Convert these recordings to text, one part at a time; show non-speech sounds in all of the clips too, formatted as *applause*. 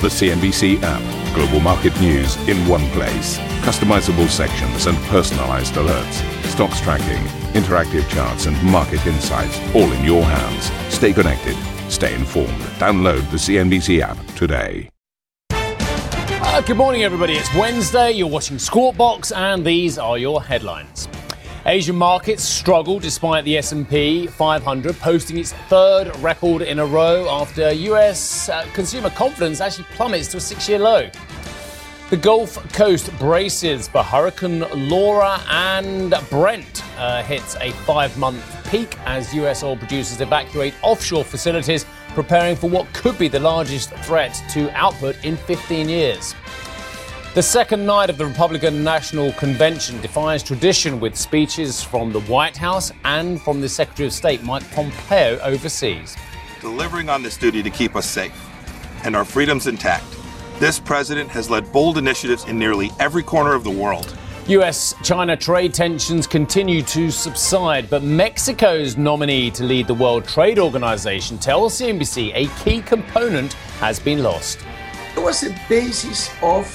The CNBC app. Global market news in one place. Customizable sections and personalized alerts. Stocks tracking, interactive charts, and market insights all in your hands. Stay connected. Stay informed. Download the CNBC app today. Uh, good morning, everybody. It's Wednesday. You're watching Squawk Box, and these are your headlines. Asian markets struggle despite the S&P 500 posting its third record in a row after US uh, consumer confidence actually plummets to a six-year low. The Gulf Coast braces for Hurricane Laura and Brent uh, hits a five-month peak as US oil producers evacuate offshore facilities, preparing for what could be the largest threat to output in 15 years. The second night of the Republican National Convention defies tradition with speeches from the White House and from the Secretary of State Mike Pompeo overseas. Delivering on this duty to keep us safe and our freedoms intact, this president has led bold initiatives in nearly every corner of the world. US China trade tensions continue to subside, but Mexico's nominee to lead the World Trade Organization tells CNBC a key component has been lost. It was the basis of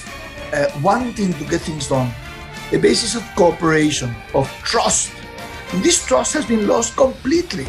uh, wanting to get things done, a basis of cooperation, of trust. And this trust has been lost completely.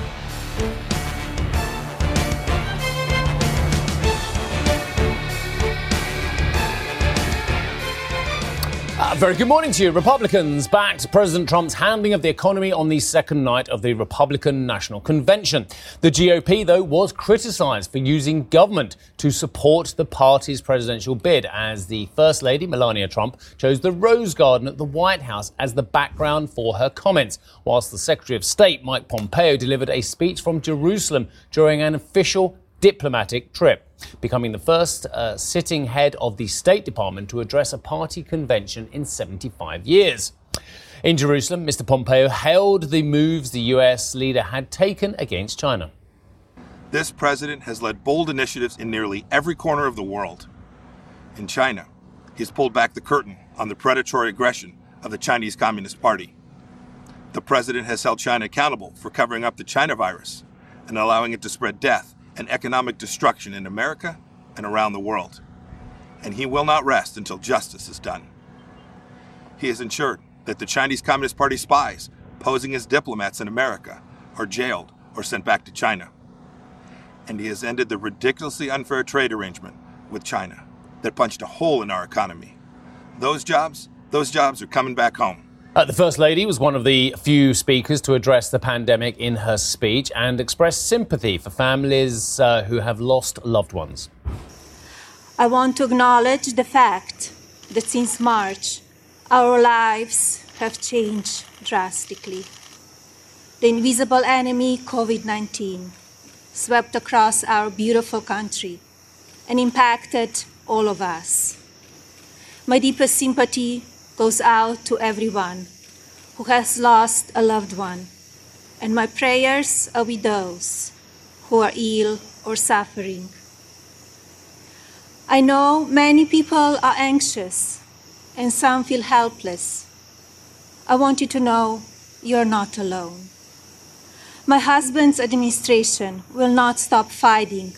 Ah, very good morning to you. Republicans backed President Trump's handling of the economy on the second night of the Republican National Convention. The GOP, though, was criticized for using government to support the party's presidential bid, as the First Lady, Melania Trump, chose the Rose Garden at the White House as the background for her comments, whilst the Secretary of State, Mike Pompeo, delivered a speech from Jerusalem during an official diplomatic trip, becoming the first uh, sitting head of the State Department to address a party convention in 75 years. In Jerusalem, Mr. Pompeo hailed the moves the U.S. leader had taken against China. This president has led bold initiatives in nearly every corner of the world. In China, he's pulled back the curtain on the predatory aggression of the Chinese Communist Party. The president has held China accountable for covering up the China virus and allowing it to spread death and economic destruction in America and around the world. And he will not rest until justice is done. He has ensured that the Chinese Communist Party spies posing as diplomats in America are jailed or sent back to China. And he has ended the ridiculously unfair trade arrangement with China that punched a hole in our economy. Those jobs, those jobs are coming back home. Uh, the First Lady was one of the few speakers to address the pandemic in her speech and expressed sympathy for families uh, who have lost loved ones. I want to acknowledge the fact that since March, our lives have changed drastically. The invisible enemy, COVID 19, swept across our beautiful country and impacted all of us. My deepest sympathy goes out to everyone who has lost a loved one, and my prayers are with those who are ill or suffering. I know many people are anxious and some feel helpless. I want you to know you're not alone. My husband's administration will not stop fighting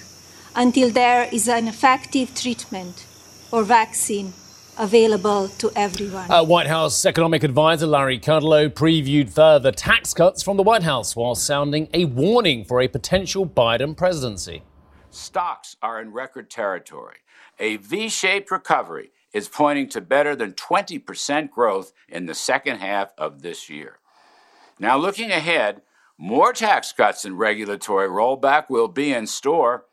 until there is an effective treatment or vaccine available to everyone. Uh, White House economic advisor Larry Kudlow previewed further tax cuts from the White House while sounding a warning for a potential Biden presidency. Stocks are in record territory. A V shaped recovery is pointing to better than 20% growth in the second half of this year. Now, looking ahead, more tax cuts and regulatory rollback will be in store.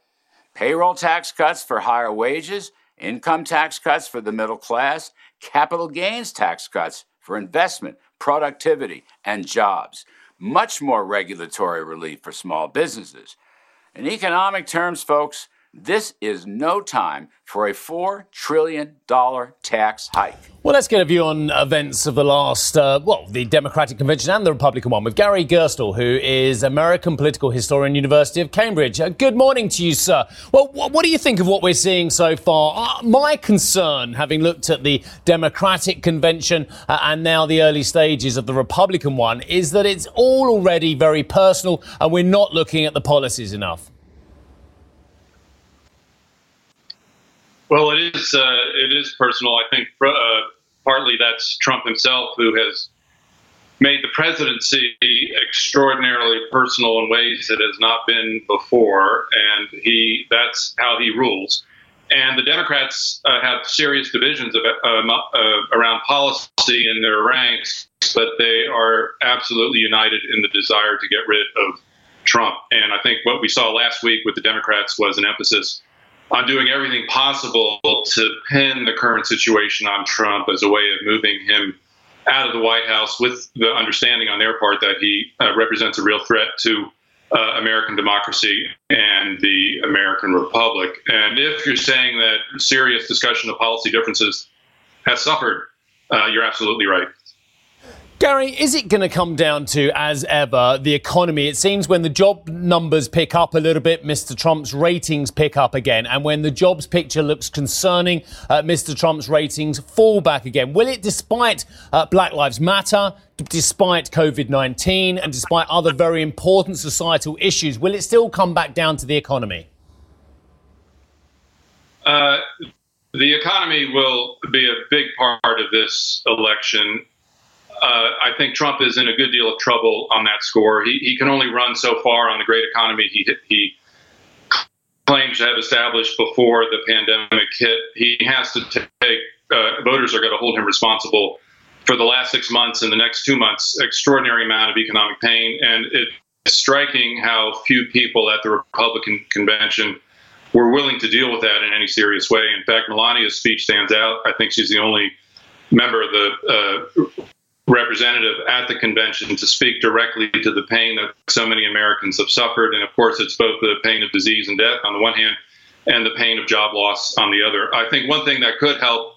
Payroll tax cuts for higher wages income tax cuts for the middle class, capital gains tax cuts for investment, productivity, and jobs, much more regulatory relief for small businesses. In economic terms, folks, this is no time for a $4 trillion tax hike. Well, let's get a view on events of the last, uh, well, the Democratic convention and the Republican one with Gary Gerstle, who is American political historian, University of Cambridge. Uh, good morning to you, sir. Well, wh- what do you think of what we're seeing so far? Uh, my concern, having looked at the Democratic convention uh, and now the early stages of the Republican one, is that it's all already very personal and we're not looking at the policies enough. Well, it is uh, it is personal. I think uh, partly that's Trump himself who has made the presidency extraordinarily personal in ways that has not been before, and he that's how he rules. And the Democrats uh, have serious divisions of, uh, uh, around policy in their ranks, but they are absolutely united in the desire to get rid of Trump. And I think what we saw last week with the Democrats was an emphasis on doing everything possible to pin the current situation on Trump as a way of moving him out of the White House with the understanding on their part that he uh, represents a real threat to uh, American democracy and the American Republic. And if you're saying that serious discussion of policy differences has suffered, uh, you're absolutely right. Gary, is it going to come down to, as ever, the economy? It seems when the job numbers pick up a little bit, Mr. Trump's ratings pick up again. And when the jobs picture looks concerning, uh, Mr. Trump's ratings fall back again. Will it, despite uh, Black Lives Matter, despite COVID 19, and despite other very important societal issues, will it still come back down to the economy? Uh, the economy will be a big part of this election uh, I think Trump is in a good deal of trouble on that score. He, he can only run so far on the great economy he, he claims to have established before the pandemic hit. He has to take, uh, voters are going to hold him responsible for the last six months and the next two months, extraordinary amount of economic pain. And it's striking how few people at the Republican convention were willing to deal with that in any serious way. In fact, Melania's speech stands out. I think she's the only member of the uh, representative at the convention to speak directly to the pain that so many Americans have suffered. And of course, it's both the pain of disease and death on the one hand and the pain of job loss on the other. I think one thing that could help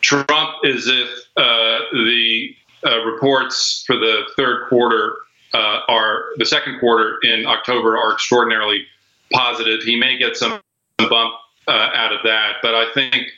Trump is if uh, the uh, reports for the third quarter uh, are the second quarter in October are extraordinarily positive. He may get some bump uh, out of that, but I think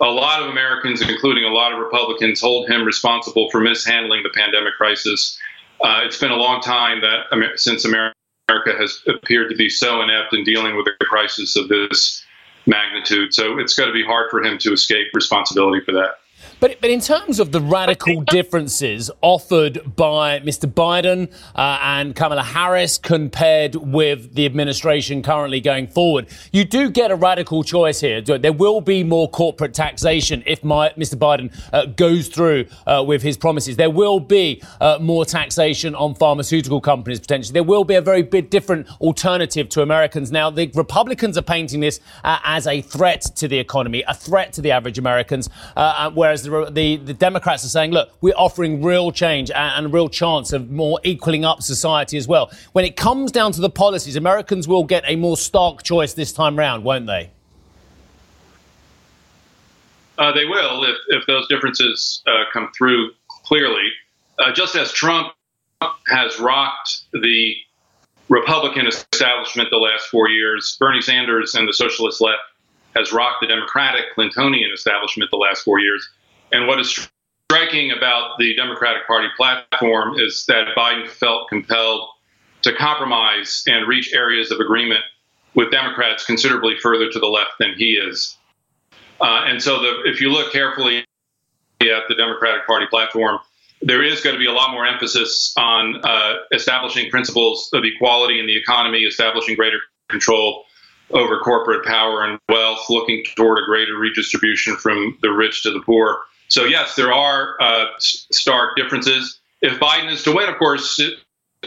a lot of Americans, including a lot of Republicans, hold him responsible for mishandling the pandemic crisis. Uh, it's been a long time that since America has appeared to be so inept in dealing with a crisis of this magnitude. So it's going to be hard for him to escape responsibility for that. But, but in terms of the radical differences offered by Mr. Biden uh, and Kamala Harris compared with the administration currently going forward, you do get a radical choice here. There will be more corporate taxation if my, Mr. Biden uh, goes through uh, with his promises. There will be uh, more taxation on pharmaceutical companies potentially. There will be a very big different alternative to Americans. Now, the Republicans are painting this uh, as a threat to the economy, a threat to the average Americans, uh, whereas the, the, the Democrats are saying, look, we're offering real change and, and a real chance of more equaling up society as well. When it comes down to the policies, Americans will get a more stark choice this time round, won't they? Uh, they will if, if those differences uh, come through clearly. Uh, just as Trump has rocked the Republican establishment the last four years, Bernie Sanders and the socialist left has rocked the Democratic Clintonian establishment the last four years. And what is striking about the Democratic Party platform is that Biden felt compelled to compromise and reach areas of agreement with Democrats considerably further to the left than he is. Uh, and so, the, if you look carefully at the Democratic Party platform, there is going to be a lot more emphasis on uh, establishing principles of equality in the economy, establishing greater control over corporate power and wealth, looking toward a greater redistribution from the rich to the poor. So, yes, there are uh, stark differences. If Biden is to win, of course, it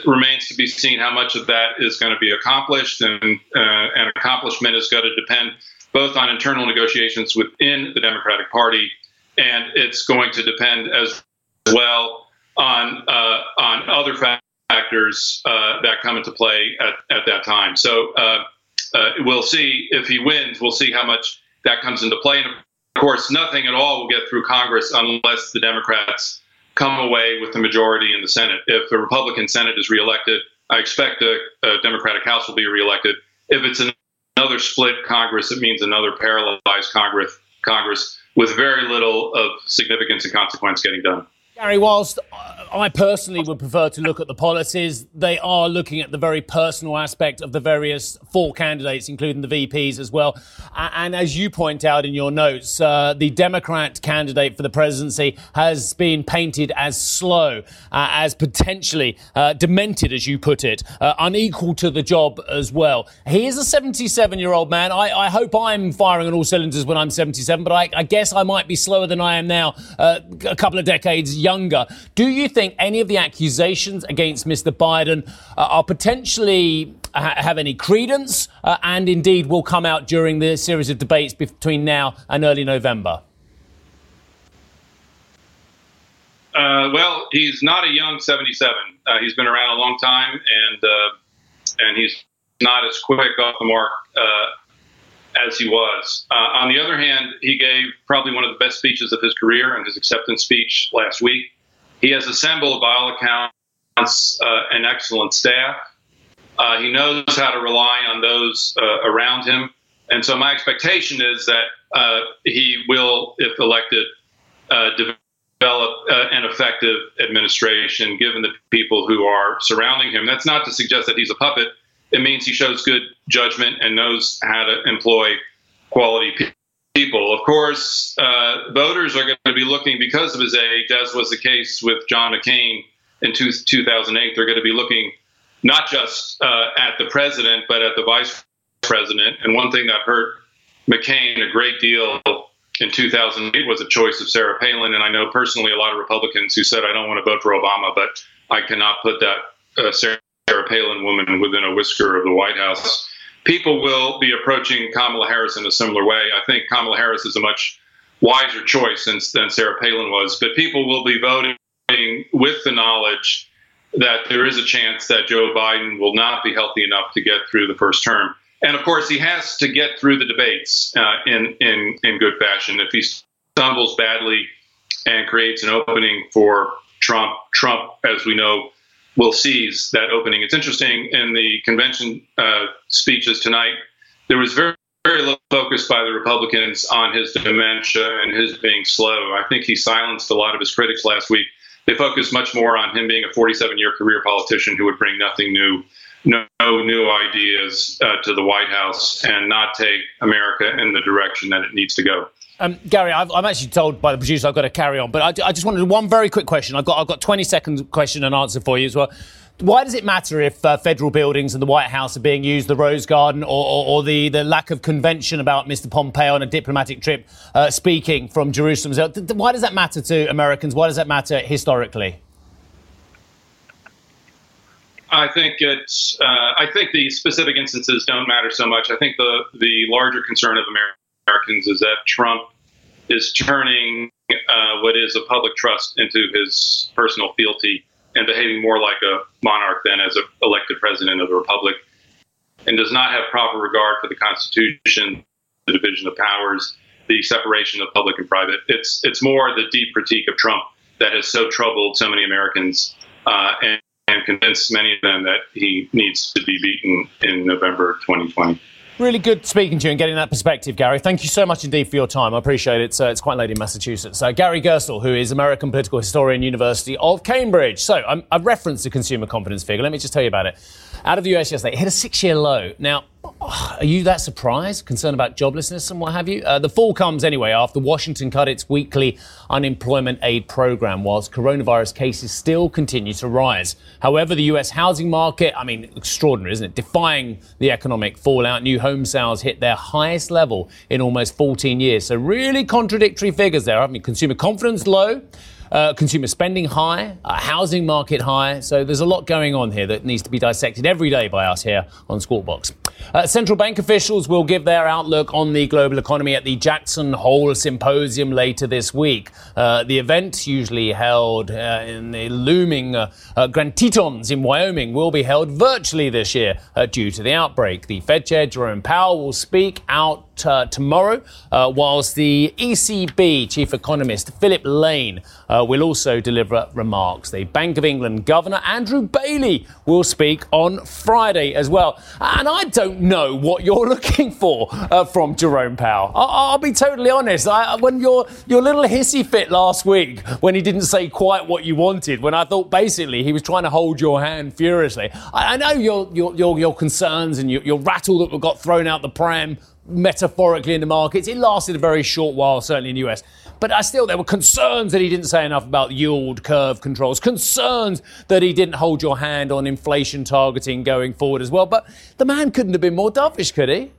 remains to be seen how much of that is going to be accomplished. And uh, an accomplishment is going to depend both on internal negotiations within the Democratic Party, and it's going to depend as well on uh, on other factors uh, that come into play at, at that time. So uh, uh, we'll see if he wins. We'll see how much that comes into play. And of course, nothing at all will get through Congress unless the Democrats come away with the majority in the Senate. If the Republican Senate is reelected, I expect the uh, Democratic House will be reelected. If it's another split Congress, it means another paralyzed Congress, Congress with very little of significance and consequence getting done. Gary, whilst I personally would prefer to look at the policies, they are looking at the very personal aspect of the various four candidates, including the VPs as well. And as you point out in your notes, uh, the Democrat candidate for the presidency has been painted as slow, uh, as potentially uh, demented, as you put it, uh, unequal to the job as well. He is a 77 year old man. I, I, hope I'm firing on all cylinders when I'm 77, but I, I guess I might be slower than I am now, uh, a couple of decades younger younger. Do you think any of the accusations against Mr. Biden uh, are potentially uh, have any credence uh, and indeed will come out during the series of debates between now and early November? Uh, well, he's not a young 77. Uh, he's been around a long time, and uh, and he's not as quick off the mark as he was. Uh, on the other hand, he gave probably one of the best speeches of his career in his acceptance speech last week. He has assembled, by all accounts, uh, an excellent staff. Uh, he knows how to rely on those uh, around him. And so my expectation is that uh, he will, if elected, uh, develop an effective administration given the people who are surrounding him. That's not to suggest that he's a puppet it means he shows good judgment and knows how to employ quality people. Of course, uh, voters are going to be looking because of his age, as was the case with John McCain in two, 2008. They're going to be looking not just uh, at the president, but at the vice president. And one thing that hurt McCain a great deal in 2008 was a choice of Sarah Palin. And I know personally a lot of Republicans who said, I don't want to vote for Obama, but I cannot put that uh, Sarah Sarah Palin woman within a whisker of the White House. People will be approaching Kamala Harris in a similar way. I think Kamala Harris is a much wiser choice than, than Sarah Palin was, but people will be voting with the knowledge that there is a chance that Joe Biden will not be healthy enough to get through the first term. And of course, he has to get through the debates uh, in, in, in good fashion. If he stumbles badly and creates an opening for Trump, Trump, as we know, will seize that opening. It's interesting in the convention uh, speeches tonight, there was very, very little focus by the Republicans on his dementia and his being slow. I think he silenced a lot of his critics last week. They focused much more on him being a 47 year career politician who would bring nothing new, no, no new ideas uh, to the White House, and not take America in the direction that it needs to go. Um, Gary, i am actually told by the producer I've got to carry on, but I, I, just wanted one very quick question. I've got I've got 20 second question and answer for you as well. Why does it matter if uh, federal buildings and the White House are being used, the Rose Garden, or, or, or the, the lack of convention about Mr. Pompeo on a diplomatic trip uh, speaking from Jerusalem? Why does that matter to Americans? Why does that matter historically? I think it's. Uh, I think the specific instances don't matter so much. I think the the larger concern of Americans is that Trump is turning uh, what is a public trust into his personal fealty and behaving more like a monarch than as an elected president of the republic, and does not have proper regard for the Constitution, the division of powers, the separation of public and private. It's it's more the deep critique of Trump that has so troubled so many Americans uh, and, and convinced many of them that he needs to be beaten in November 2020. Really good speaking to you and getting that perspective, Gary. Thank you so much indeed for your time. I appreciate it. Uh, it's quite late in Massachusetts. Uh, Gary Gerstle, who is American political historian, University of Cambridge. So um, I've referenced the consumer confidence figure. Let me just tell you about it. Out of the US yesterday, it hit a six-year low. Now, are you that surprised? Concerned about joblessness and what have you? Uh, the fall comes anyway after Washington cut its weekly unemployment aid program, whilst coronavirus cases still continue to rise. However, the US housing market, I mean, extraordinary, isn't it? Defying the economic fallout, new home sales hit their highest level in almost 14 years. So, really contradictory figures there. I mean, consumer confidence low. Uh, consumer spending high, uh, housing market high. So there's a lot going on here that needs to be dissected every day by us here on Squawk Box. Uh, central bank officials will give their outlook on the global economy at the Jackson Hole Symposium later this week. Uh, the event, usually held uh, in the looming uh, Grand Tetons in Wyoming, will be held virtually this year due to the outbreak. The Fed Chair Jerome Powell will speak out uh, tomorrow, uh, whilst the ECB chief economist Philip Lane uh, will also deliver remarks. The Bank of England Governor Andrew Bailey will speak on Friday as well. And I'd don't know what you're *laughs* looking for uh, from Jerome Powell. I- will be totally honest. I, when your your little hissy fit last week when he didn't say quite what you wanted, when I thought basically he was trying to hold your hand furiously. I, I know your, your your your concerns and your, your rattle that got thrown out the pram metaphorically in the markets. It lasted a very short while, certainly in the US. But I still, there were concerns that he didn't say enough about yield curve controls, concerns that he didn't hold your hand on inflation targeting going forward as well. But the man couldn't have been more dovish, could he?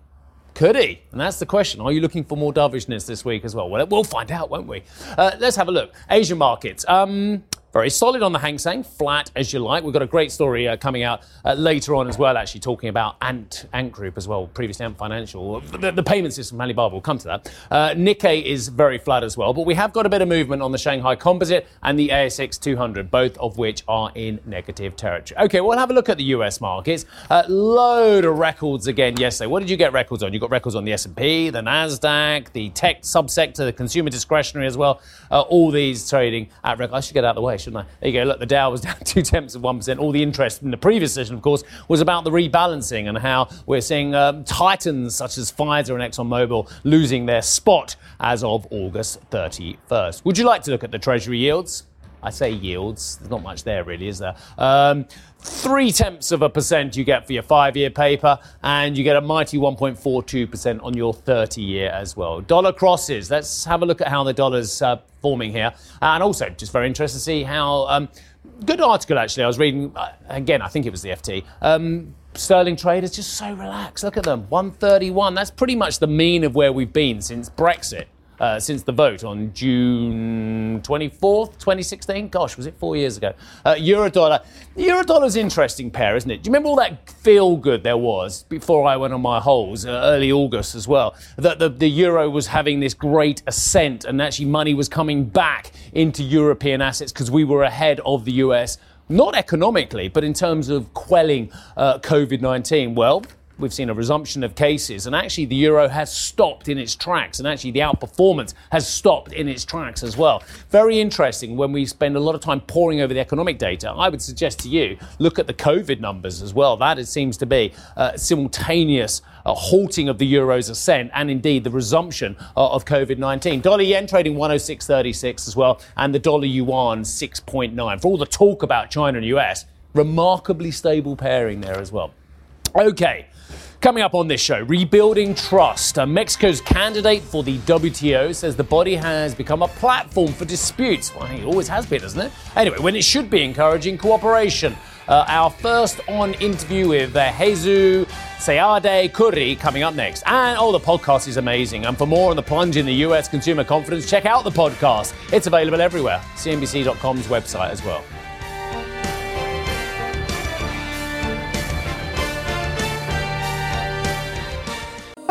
Could he? And that's the question. Are you looking for more dovishness this week as well? Well, we'll find out, won't we? Uh, let's have a look. Asian markets. Um, very solid on the Hang Seng, flat as you like. We've got a great story uh, coming out uh, later on as well, actually talking about Ant Ant Group as well, previously Ant Financial, the, the payment system Alibaba. We'll come to that. Uh, Nikkei is very flat as well, but we have got a bit of movement on the Shanghai Composite and the ASX 200, both of which are in negative territory. Okay, we'll have a look at the US markets. Uh, load of records again yesterday. What did you get records on? You got records on the S&P, the Nasdaq, the tech subsector, the consumer discretionary as well. Uh, all these trading at record. I should get out of the way There you go. Look, the Dow was down *laughs* two tenths of 1%. All the interest in the previous session, of course, was about the rebalancing and how we're seeing um, titans such as Pfizer and ExxonMobil losing their spot as of August 31st. Would you like to look at the Treasury yields? I say yields. There's not much there, really, is there? Um, three tenths of a percent you get for your five year paper, and you get a mighty 1.42% on your 30 year as well. Dollar crosses. Let's have a look at how the dollar's uh, forming here. And also, just very interested to see how. Um, good article, actually. I was reading, uh, again, I think it was the FT. Um, Sterling trade is just so relaxed. Look at them, 131. That's pretty much the mean of where we've been since Brexit. Uh, since the vote on June 24th, 2016. Gosh, was it four years ago? Uh, Euro dollar. Euro dollar's interesting pair, isn't it? Do you remember all that feel good there was before I went on my holes, uh, early August as well? That the, the euro was having this great ascent and actually money was coming back into European assets because we were ahead of the US not economically, but in terms of quelling uh, COVID 19. Well, we've seen a resumption of cases, and actually the euro has stopped in its tracks, and actually the outperformance has stopped in its tracks as well. Very interesting when we spend a lot of time poring over the economic data. I would suggest to you look at the COVID numbers as well. That it seems to be a simultaneous uh, halting of the euro's ascent, and indeed the resumption uh, of COVID 19. Dollar yen trading 106.36 as well, and the dollar yuan 6.9. For all the talk about China and US, remarkably stable pairing there as well. Okay. Coming up on this show, rebuilding trust. Uh, Mexico's candidate for the WTO says the body has become a platform for disputes. Well, it always has been, hasn't it? Anyway, when it should be encouraging cooperation. Uh, our first on interview with uh, Jesus Seade Kuri coming up next. And oh, the podcast is amazing. And for more on the plunge in the US consumer confidence, check out the podcast. It's available everywhere. CNBC.com's website as well.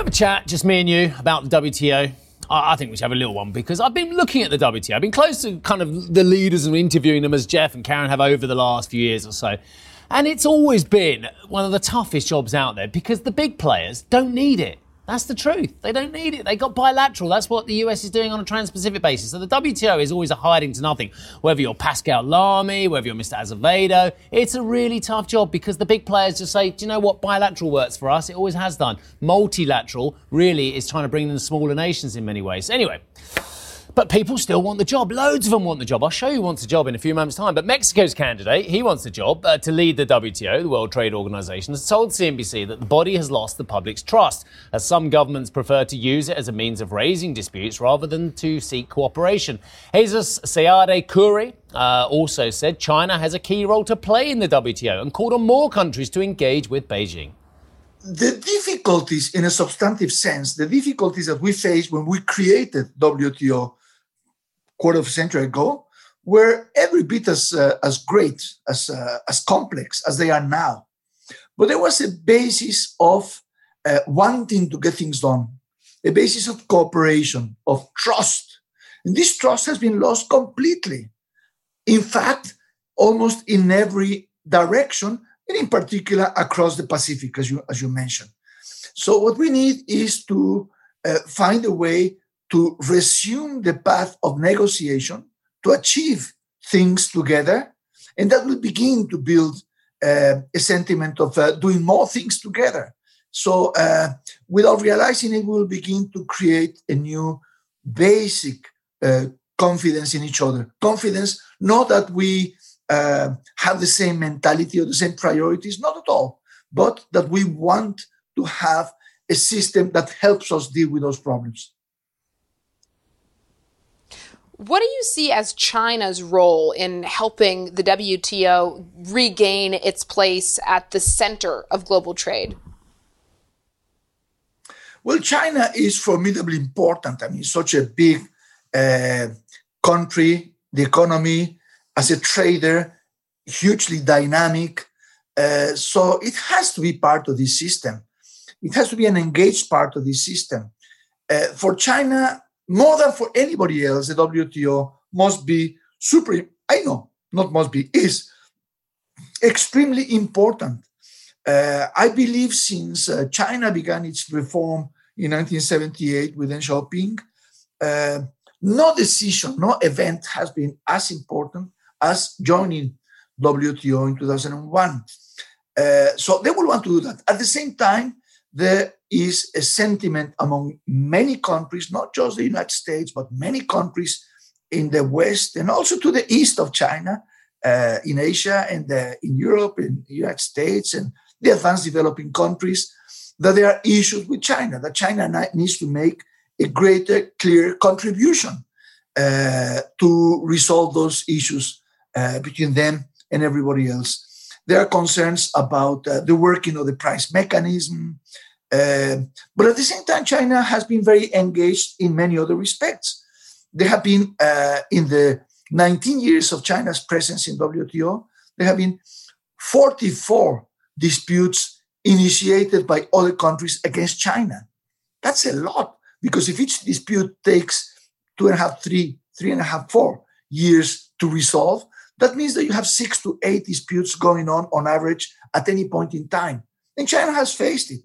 Have a chat, just me and you, about the WTO? I think we should have a little one because I've been looking at the WTO. I've been close to kind of the leaders and interviewing them as Geoff and Karen have over the last few years or so. And it's always been one of the toughest jobs out there because the big players don't need it. That's the truth. They don't need it. They got bilateral. That's what the US is doing on a trans-Pacific basis. So the WTO is always a hiding to nothing. Whether you're Pascal Lamy, whether you're Mr. Azevedo, it's a really tough job because the big players just say, do you know what? Bilateral works for us. It always has done. Multilateral really is trying to bring in the smaller nations in many ways. Anyway. But people still want the job. Loads of them want the job. I'll show you wants a job in a few moments' time. But Mexico's candidate, he wants the job uh, to lead the WTO, the World Trade Organization, has told CNBC that the body has lost the public's trust, as some governments prefer to use it as a means of raising disputes rather than to seek cooperation. Jesus Seade Kuri uh, also said China has a key role to play in the WTO and called on more countries to engage with Beijing the difficulties in a substantive sense, the difficulties that we faced when we created WTO quarter of a century ago were every bit as, uh, as great, as, uh, as complex as they are now. But there was a basis of uh, wanting to get things done, a basis of cooperation, of trust. And this trust has been lost completely. In fact, almost in every direction, and in particular across the Pacific, as you, as you mentioned. So, what we need is to uh, find a way to resume the path of negotiation, to achieve things together, and that will begin to build uh, a sentiment of uh, doing more things together. So, uh, without realizing it, we'll begin to create a new basic uh, confidence in each other. Confidence, not that we uh, have the same mentality or the same priorities, not at all, but that we want to have a system that helps us deal with those problems. What do you see as China's role in helping the WTO regain its place at the center of global trade? Well, China is formidably important. I mean, such a big uh, country, the economy, as a trader, hugely dynamic. Uh, so it has to be part of this system. It has to be an engaged part of this system. Uh, for China, more than for anybody else, the WTO must be supreme. I know, not must be, is extremely important. Uh, I believe since uh, China began its reform in 1978 with Deng Xiaoping, uh, no decision, no event has been as important as joining WTO in 2001. Uh, so they will want to do that. At the same time, there is a sentiment among many countries, not just the United States, but many countries in the West and also to the east of China, uh, in Asia and uh, in Europe, in the United States, and the advanced developing countries, that there are issues with China, that China needs to make a greater, clear contribution uh, to resolve those issues uh, between them and everybody else. There are concerns about uh, the working of the price mechanism. Uh, but at the same time, China has been very engaged in many other respects. There have been, uh, in the 19 years of China's presence in WTO, there have been 44 disputes initiated by other countries against China. That's a lot because if each dispute takes two and a half, three, three and a half, four years to resolve, that means that you have six to eight disputes going on on average at any point in time. And China has faced it.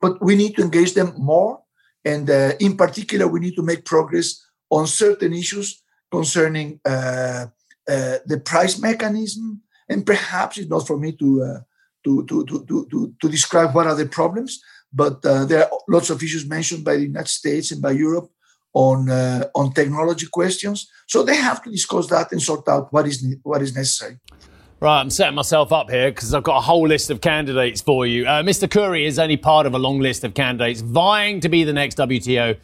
But we need to engage them more. And uh, in particular, we need to make progress on certain issues concerning uh, uh, the price mechanism. And perhaps it's not for me to, uh, to, to, to, to, to, describe what are the problems, but uh, there are lots of issues mentioned by the United States and by Europe on uh, on technology questions. So they have to discuss that and sort out what is what is necessary. Right, I'm setting myself up here because I've got a whole list of candidates for you. Uh, Mr. Kuri is only part of a long list of candidates vying to be the next WTO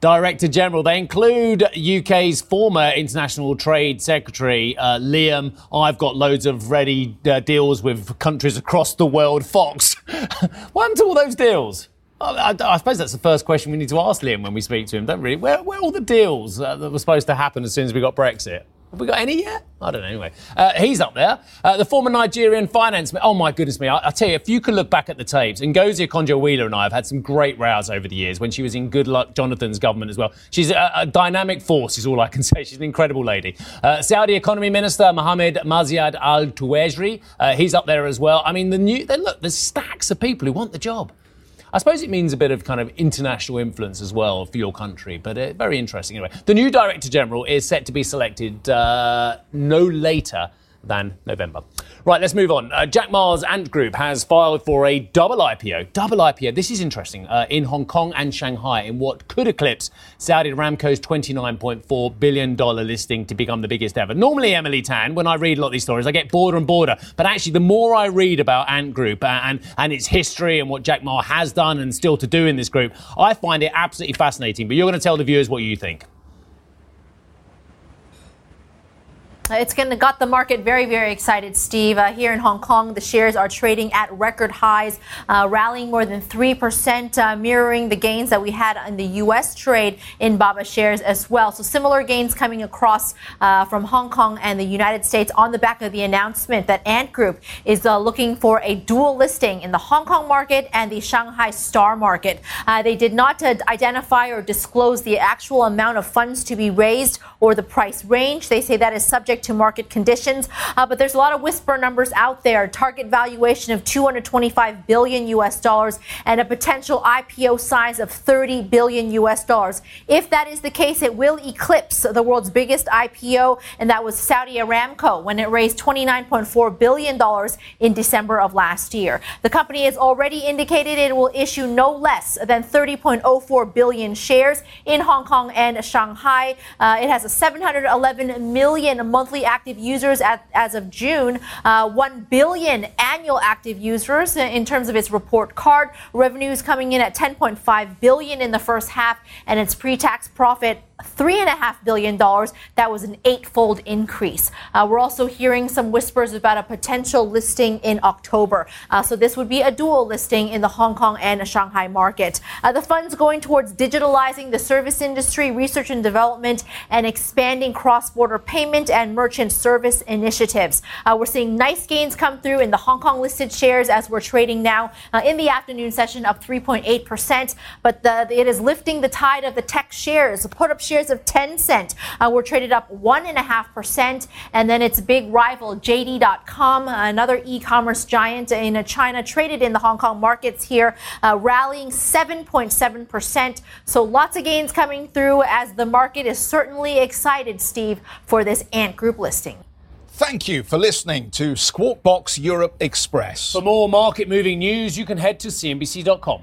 Director General. They include UK's former International Trade Secretary, uh, Liam. I've got loads of ready uh, deals with countries across the world. Fox. *laughs* what happened to all those deals? I, I, suppose that's the first question we need to ask Liam when we speak to him, don't we? Where, where are all the deals uh, that were supposed to happen as soon as we got Brexit? Have we got any yet? I don't know. Anyway, uh, he's up there. Uh, the former Nigerian finance. minister. Oh my goodness me! I, I, tell you, if you can look back at the tapes, Ngozi Okonjo-Iweala and I have had some great rows over the years when she was in Goodluck Jonathan's government as well. She's a, a dynamic force, is all I can *laughs* say. She's an incredible lady. Uh, Saudi Economy Minister Mohammed Mazyad Al Tuwaijri. Uh, he's up there as well. I mean, the new. Look, there's stacks of people who want the job. I suppose it means a bit of kind of international influence as well for your country, but uh, very interesting anyway. The new Director General is set to be selected uh, no later than November. Right, let's move on. Uh, Jack Ma's Ant Group has filed for a double IPO. Double IPO. This is interesting. Uh, in Hong Kong and Shanghai, in what could eclipse Saudi Aramco's $29.4 billion listing to become the biggest ever. Normally, Emily Tan, when I read a lot of these stories, I get bored and border. But actually, the more I read about Ant Group and, and its history and what Jack Ma has done and still to do in this group, I find it absolutely fascinating. But you're going to tell the viewers what you think. It's going to got the market very, very excited, Steve. Uh, here in Hong Kong, the shares are trading at record highs, uh, rallying more than 3%, uh, mirroring the gains that we had in the U.S. trade in BABA shares as well. So similar gains coming across uh, from Hong Kong and the United States on the back of the announcement that Ant Group is uh, looking for a dual listing in the Hong Kong market and the Shanghai Star market. Uh, they did not identify or disclose the actual amount of funds to be raised or the price range. They say that is subject subject to market conditions. Uh, but there's a lot of whisper numbers out there. Target valuation of 225 billion US dollars and a potential IPO size of 30 billion US dollars. If that is the case, it will eclipse the world's biggest IPO, and that was Saudi Aramco when it raised 29.4 billion dollars in December of last year. The company has already indicated it will issue no less than 30.04 billion shares in Hong Kong and Shanghai. Uh, it has a 711 million monthly monthly active users at, as of June, uh, 1 billion annual active users in terms of its report card. Revenues coming in at 10.5 billion in the first half, and its pre-tax profit $3.5 billion. That was an eightfold increase. Uh, we're also hearing some whispers about a potential listing in October. Uh, so this would be a dual listing in the Hong Kong and Shanghai market. Uh, the fund's going towards digitalizing the service industry, research and development, and expanding cross border payment and merchant service initiatives. Uh, we're seeing nice gains come through in the Hong Kong listed shares as we're trading now uh, in the afternoon session up 3.8%. But the, it is lifting the tide of the tech shares. Put up shares of Tencent uh, were traded up 1.5%. And then its big rival, JD.com, another e commerce giant in China, traded in the Hong Kong markets here, uh, rallying 7.7%. So lots of gains coming through as the market is certainly excited, Steve, for this Ant Group listing. Thank you for listening to Squawk Box Europe Express. For more market moving news, you can head to CNBC.com.